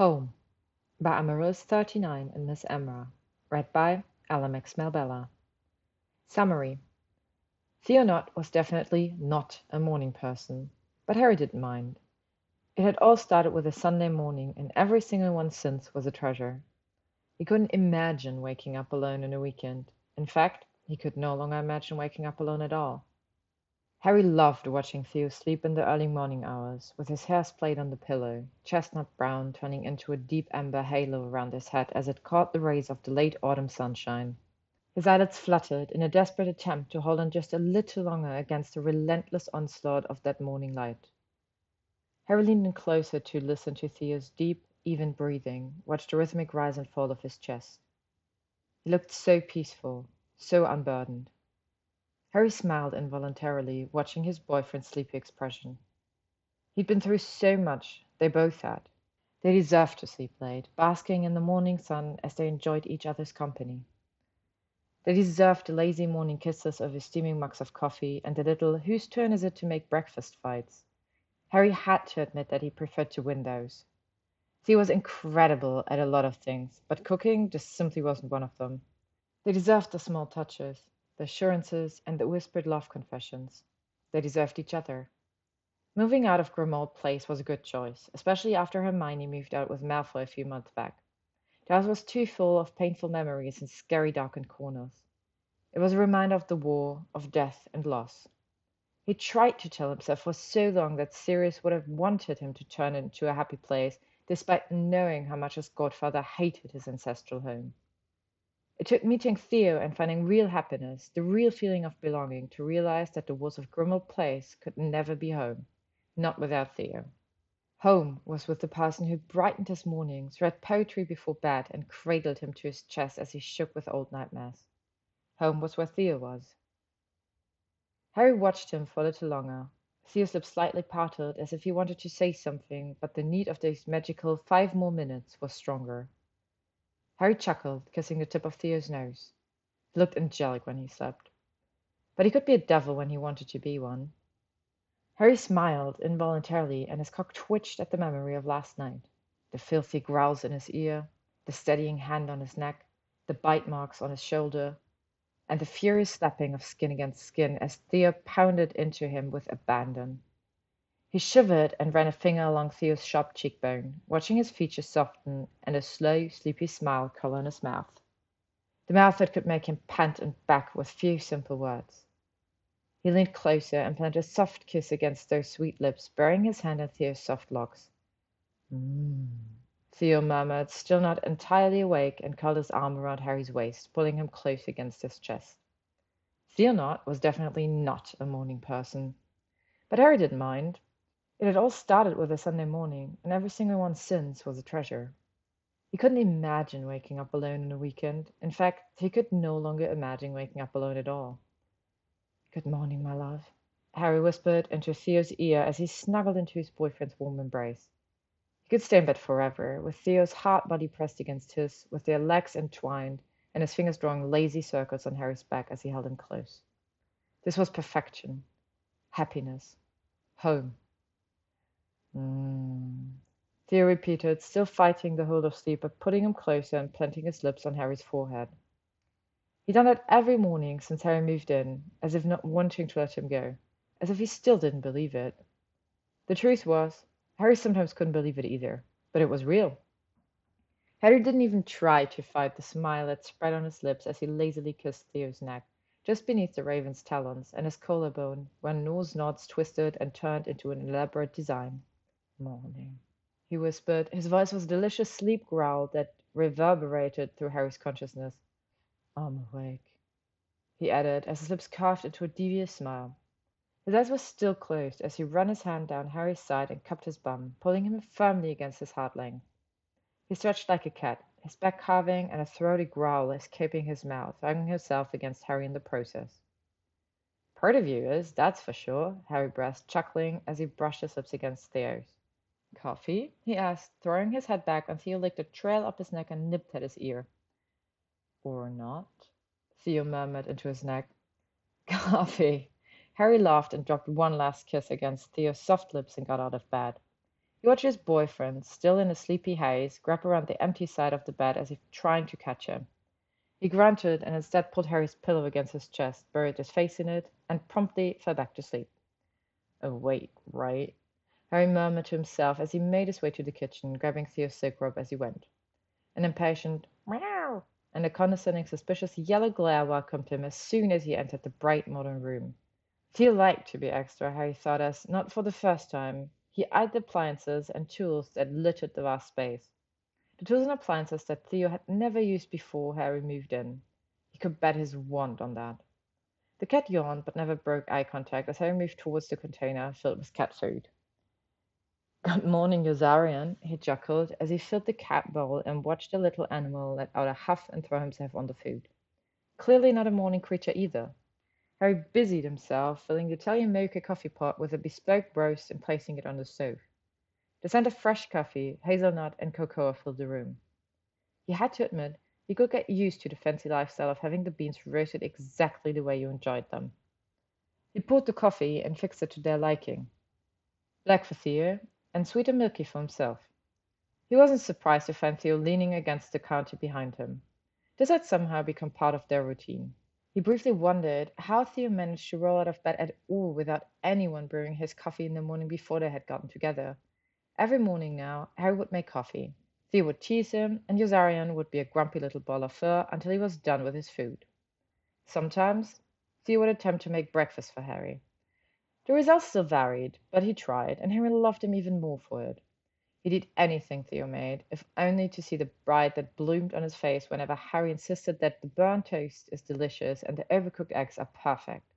Home by Amarillis39 and MissMrah. Read by Alamex Melbella. Summary Theo Nott was definitely not a morning person, but Harry didn't mind. It had all started with a Sunday morning, and every single one since was a treasure. He couldn't imagine waking up alone in a weekend. In fact, he could no longer imagine waking up alone at all. Harry loved watching Theo sleep in the early morning hours, with his hair splayed on the pillow, chestnut brown turning into a deep amber halo around his head as it caught the rays of the late autumn sunshine. His eyelids fluttered in a desperate attempt to hold on just a little longer against the relentless onslaught of that morning light. Harry leaned in closer to listen to Theo's deep, even breathing, watch the rhythmic rise and fall of his chest. He looked so peaceful, so unburdened. Harry smiled involuntarily, watching his boyfriend's sleepy expression. He'd been through so much, they both had. They deserved to sleep late, basking in the morning sun as they enjoyed each other's company. They deserved the lazy morning kisses over steaming mugs of coffee and the little whose turn is it to make breakfast fights. Harry had to admit that he preferred to win those. He was incredible at a lot of things, but cooking just simply wasn't one of them. They deserved the small touches, the assurances, and the whispered love confessions. They deserved each other. Moving out of Grimmauld Place was a good choice, especially after Hermione moved out with Malfoy a few months back. The house was too full of painful memories and scary darkened corners. It was a reminder of the war, of death and loss. He tried to tell himself for so long that Sirius would have wanted him to turn into a happy place, despite knowing how much his godfather hated his ancestral home. It took meeting Theo and finding real happiness, the real feeling of belonging, to realize that the walls of Grimmauld Place could never be home, not without Theo. Home was with the person who brightened his mornings, read poetry before bed, and cradled him to his chest as he shook with old nightmares. Home was where Theo was. Harry watched him for a little longer. Theo's lips slightly parted as if he wanted to say something, but the need of those magical five more minutes was stronger. Harry chuckled, kissing the tip of Theo's nose. He looked angelic when he slept. But he could be a devil when he wanted to be one. Harry smiled involuntarily, and his cock twitched at the memory of last night. The filthy growls in his ear, the steadying hand on his neck, the bite marks on his shoulder, and the furious slapping of skin against skin as Theo pounded into him with abandon. He shivered and ran a finger along Theo's sharp cheekbone, watching his features soften and a slow, sleepy smile curl on his mouth. The mouth that could make him pant and back with few simple words. He leaned closer and planted a soft kiss against those sweet lips, burying his hand in Theo's soft locks. Mm. Theo murmured, still not entirely awake, and curled his arm around Harry's waist, pulling him close against his chest. Theo Nott was definitely not a morning person. But Harry didn't mind. It had all started with a Sunday morning, and every single one since was a treasure. He couldn't imagine waking up alone on a weekend. In fact, he could no longer imagine waking up alone at all. Good morning, my love, Harry whispered into Theo's ear as he snuggled into his boyfriend's warm embrace. He could stay in bed forever, with Theo's hard body pressed against his, with their legs entwined, and his fingers drawing lazy circles on Harry's back as he held him close. This was perfection, happiness, home. Mm. Theo repeated, still fighting the hold of sleep, but putting him closer and planting his lips on Harry's forehead. He'd done it every morning since Harry moved in, as if not wanting to let him go, as if he still didn't believe it. The truth was, Harry sometimes couldn't believe it either, but it was real. Harry didn't even try to fight the smile that spread on his lips as he lazily kissed Theo's neck, just beneath the raven's talons, and his collarbone, where Norse knots twisted and turned into an elaborate design. Morning, he whispered. His voice was a delicious sleep growl that reverberated through Harry's consciousness. I'm awake, he added, as his lips curved into a devious smile. His eyes were still closed as he ran his hand down Harry's side and cupped his bum, pulling him firmly against his hard length. He stretched like a cat, his back carving and a throaty growl escaping his mouth, hugging himself against Harry in the process. Part of you is, that's for sure, Harry breathed, chuckling as he brushed his lips against Theo's. Coffee? he asked, throwing his head back until he licked a trail up his neck and nipped at his ear. Or not? Theo murmured into his neck. Coffee. Harry laughed and dropped one last kiss against Theo's soft lips and got out of bed. He watched his boyfriend, still in a sleepy haze, grab around the empty side of the bed as if trying to catch him. He grunted and instead pulled Harry's pillow against his chest, buried his face in it, and promptly fell back to sleep. Oh, Awake, right? Harry murmured to himself as he made his way to the kitchen, grabbing Theo's silk robe as he went. An impatient meow and a condescending, suspicious yellow glare welcomed him as soon as he entered the bright modern room. Theo liked to be extra, Harry thought as, not for the first time, he eyed the appliances and tools that littered the vast space. The tools and appliances that Theo had never used before Harry moved in. He could bet his wand on that. The cat yawned but never broke eye contact as Harry moved towards the container filled with cat food. Good morning, Yozarian, he chuckled as he filled the cat bowl and watched the little animal let out a huff and throw himself on the food. Clearly not a morning creature either. Harry busied himself filling the Italian mocha coffee pot with a bespoke roast and placing it on the stove. The scent of fresh coffee, hazelnut, and cocoa filled the room. He had to admit he could get used to the fancy lifestyle of having the beans roasted exactly the way you enjoyed them. He poured the coffee and fixed it to their liking. Black for Theo, and sweet and milky for himself. He wasn't surprised to find Theo leaning against the counter behind him. This had somehow become part of their routine. He briefly wondered how Theo managed to roll out of bed at all without anyone brewing his coffee in the morning before they had gotten together. Every morning now, Harry would make coffee. Theo would tease him, and Yozarian would be a grumpy little ball of fur until he was done with his food. Sometimes, Theo would attempt to make breakfast for Harry. The results still varied, but he tried, and Harry loved him even more for it. He did anything Theo made, if only to see the pride that bloomed on his face whenever Harry insisted that the burnt toast is delicious and the overcooked eggs are perfect.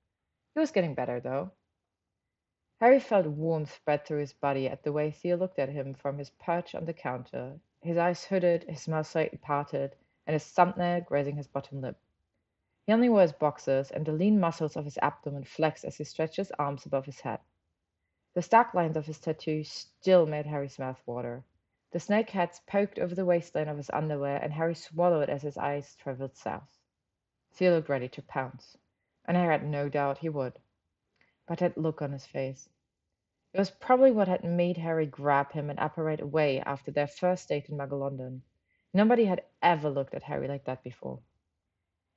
He was getting better, though. Harry felt warmth spread through his body at the way Theo looked at him from his perch on the counter, his eyes hooded, his mouth slightly parted, and his thumbnail grazing his bottom lip. He only wears boxers, and the lean muscles of his abdomen flexed as he stretched his arms above his head. The stark lines of his tattoo still made Harry's mouth water. The snake heads poked over the waistline of his underwear, and Harry swallowed as his eyes traveled south. Theo looked ready to pounce, and Harry had no doubt he would but that look on his face. It was probably what had made Harry grab him and apparate away after their first date in Muggle London. Nobody had ever looked at Harry like that before.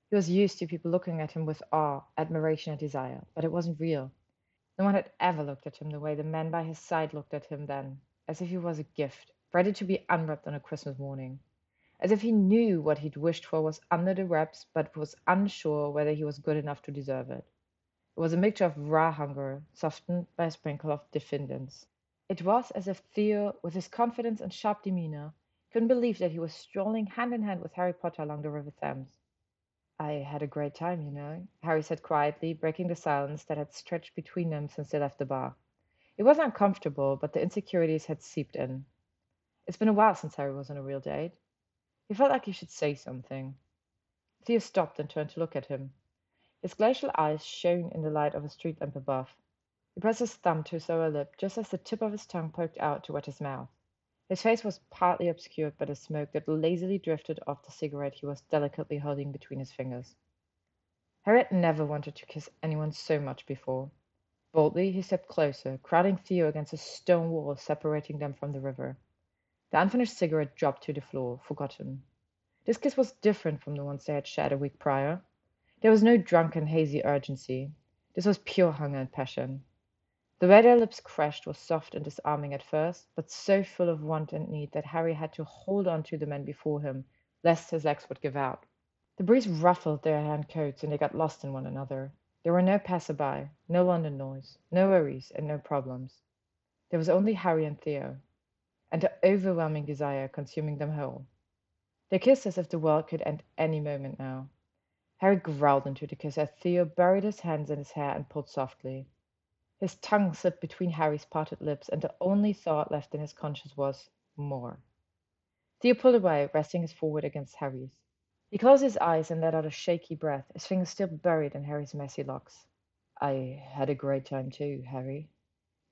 He was used to people looking at him with awe, admiration, and desire, but it wasn't real. No one had ever looked at him the way the man by his side looked at him then, as if he was a gift, ready to be unwrapped on a Christmas morning. As if he knew what he'd wished for was under the wraps, but was unsure whether he was good enough to deserve it. It was a mixture of raw hunger, softened by a sprinkle of diffidence. It was as if Theo, with his confidence and sharp demeanour, couldn't believe that he was strolling hand in hand with Harry Potter along the River Thames. I had a great time, you know, Harry said quietly, breaking the silence that had stretched between them since they left the bar. It was uncomfortable, but the insecurities had seeped in. It's been a while since Harry was on a real date. He felt like he should say something. Theo stopped and turned to look at him. His glacial eyes shone in the light of a street lamp above. He pressed his thumb to his lower lip just as the tip of his tongue poked out to wet his mouth. His face was partly obscured by the smoke that lazily drifted off the cigarette he was delicately holding between his fingers. Harry had never wanted to kiss anyone so much before. Boldly he stepped closer, crowding Theo against a stone wall separating them from the river. The unfinished cigarette dropped to the floor, forgotten. This kiss was different from the ones they had shared a week prior. There was no drunken, hazy urgency. This was pure hunger and passion. The way their lips crashed was soft and disarming at first, but so full of want and need that Harry had to hold on to the men before him, lest his legs would give out. The breeze ruffled their hand coats and they got lost in one another. There were no passer-by, no London noise, no worries, and no problems. There was only Harry and Theo, and the overwhelming desire consuming them whole. They kissed as if the world could end any moment now. Harry growled into the kiss as Theo buried his hands in his hair and pulled softly. His tongue slipped between Harry's parted lips, and the only thought left in his conscience was more. Theo pulled away, resting his forehead against Harry's. He closed his eyes and let out a shaky breath, his fingers still buried in Harry's messy locks. I had a great time too, Harry.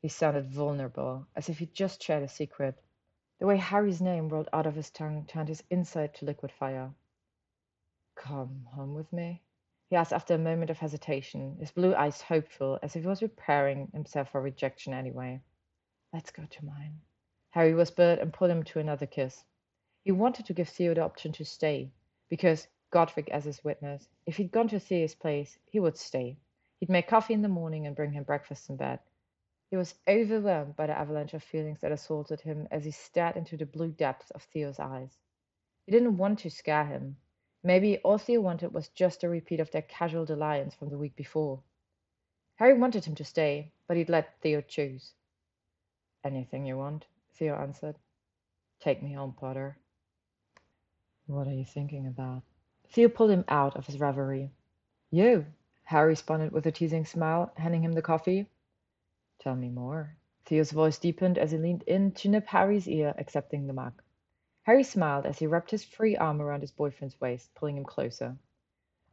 He sounded vulnerable, as if he'd just shared a secret. The way Harry's name rolled out of his tongue turned his inside to liquid fire. "Come home with me?" He asked after a moment of hesitation, his blue eyes hopeful, as if he was preparing himself for rejection anyway. "Let's go to mine." Harry whispered and pulled him to another kiss. He wanted to give Theo the option to stay, because, Godric as his witness, if he'd gone to Theo's place, he would stay. He'd make coffee in the morning and bring him breakfast in bed. He was overwhelmed by the avalanche of feelings that assaulted him as he stared into the blue depths of Theo's eyes. He didn't want to scare him. Maybe all Theo wanted was just a repeat of their casual dalliance from the week before. Harry wanted him to stay, but he'd let Theo choose. Anything you want, Theo answered. Take me home, Potter. What are you thinking about? Theo pulled him out of his reverie. You, Harry responded with a teasing smile, handing him the coffee. Tell me more. Theo's voice deepened as he leaned in to nip Harry's ear, accepting the mug. Harry smiled as he wrapped his free arm around his boyfriend's waist, pulling him closer.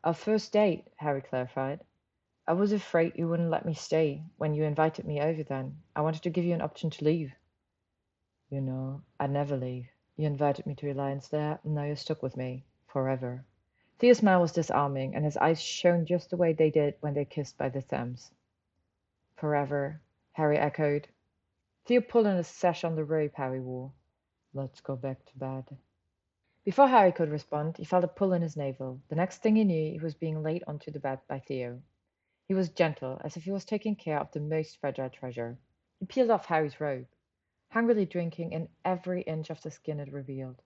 Our first date, Harry clarified. I was afraid you wouldn't let me stay when you invited me over then. I wanted to give you an option to leave. You know, I'd never leave. You invited me to your Alliance there, and now you're stuck with me. Forever. Theo's smile was disarming, and his eyes shone just the way they did when they kissed by the Thames. Forever, Harry echoed. Theo pulled on the sash on the robe Harry wore. Let's go back to bed. Before Harry could respond, he felt a pull in his navel. The next thing he knew, he was being laid onto the bed by Theo. He was gentle, as if he was taking care of the most fragile treasure. He peeled off Harry's robe, hungrily drinking in every inch of the skin it revealed.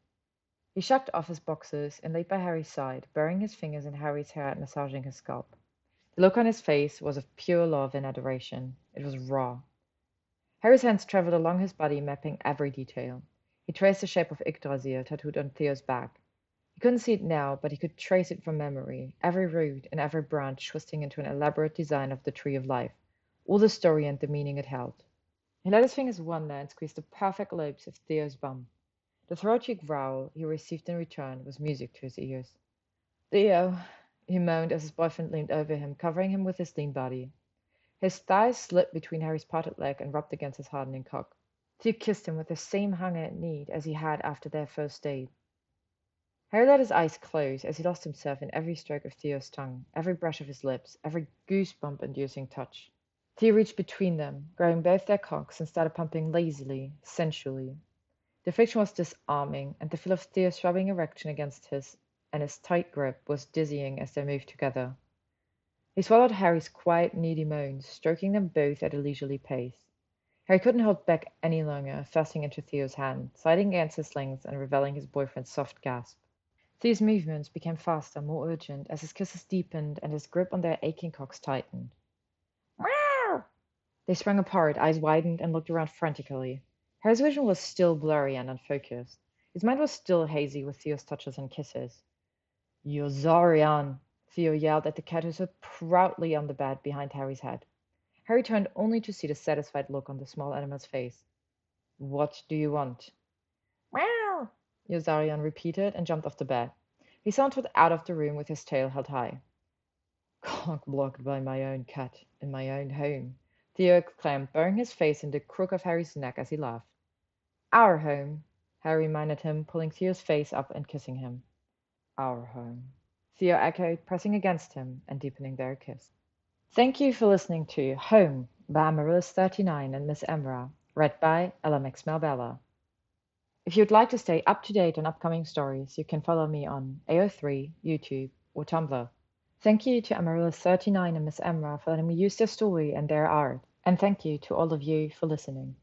He shucked off his boxers and laid by Harry's side, burying his fingers in Harry's hair and massaging his scalp. The look on his face was of pure love and adoration. It was raw. Harry's hands traveled along his body, mapping every detail. He traced the shape of Yggdrasil tattooed on Theo's back. He couldn't see it now, but he could trace it from memory, every root and every branch twisting into an elaborate design of the Tree of Life, all the story and the meaning it held. He let his fingers wander and squeezed the perfect lobes of Theo's bum. The throaty growl he received in return was music to his ears. Theo, he moaned as his boyfriend leaned over him, covering him with his lean body. His thighs slipped between Harry's parted leg and rubbed against his hardening cock. Theo kissed him with the same hunger and need as he had after their first date. Harry let his eyes close as he lost himself in every stroke of Theo's tongue, every brush of his lips, every goosebump inducing touch. Theo reached between them, grabbing both their cocks and started pumping lazily, sensually. The friction was disarming, and the feel of Theo's throbbing erection against his and his tight grip was dizzying as they moved together. He swallowed Harry's quiet, needy moans, stroking them both at a leisurely pace. Harry couldn't hold back any longer, thrusting into Theo's hand, sliding against his legs and reveling his boyfriend's soft gasp. Theo's movements became faster, more urgent, as his kisses deepened and his grip on their aching cocks tightened. Meow! They sprang apart, eyes widened, and looked around frantically. Harry's vision was still blurry and unfocused. His mind was still hazy with Theo's touches and kisses. Yozarian! Theo yelled at the cat who stood proudly on the bed behind Harry's head. Harry turned only to see the satisfied look on the small animal's face. What do you want? Meow! Yozarian repeated and jumped off the bed. He sauntered out of the room with his tail held high. Cock blocked by my own cat in my own home, Theo exclaimed, burying his face in the crook of Harry's neck as he laughed. Our home, Harry reminded him, pulling Theo's face up and kissing him. Our home, Theo echoed, pressing against him and deepening their kiss. Thank you for listening to Home by Amarillis39 and MissMrah, read by Ella Bella. If you'd like to stay up to date on upcoming stories, you can follow me on AO3, YouTube, or Tumblr. Thank you to Amarillis39 and MissMrah for letting me use their story and their art, and thank you to all of you for listening.